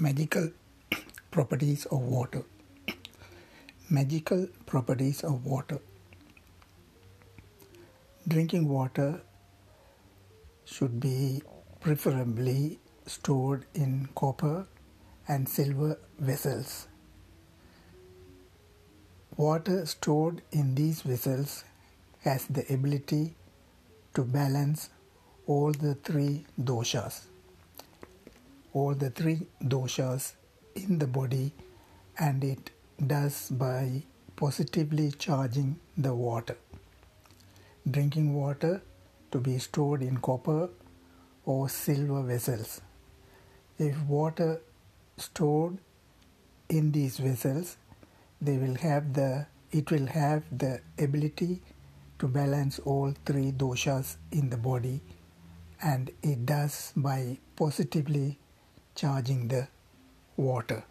Magical properties of water. Magical properties of water. Drinking water should be preferably stored in copper and silver vessels. Water stored in these vessels has the ability to balance all the three doshas all the three doshas in the body and it does by positively charging the water. Drinking water to be stored in copper or silver vessels. If water stored in these vessels, they will have the it will have the ability to balance all three doshas in the body and it does by positively charging the water.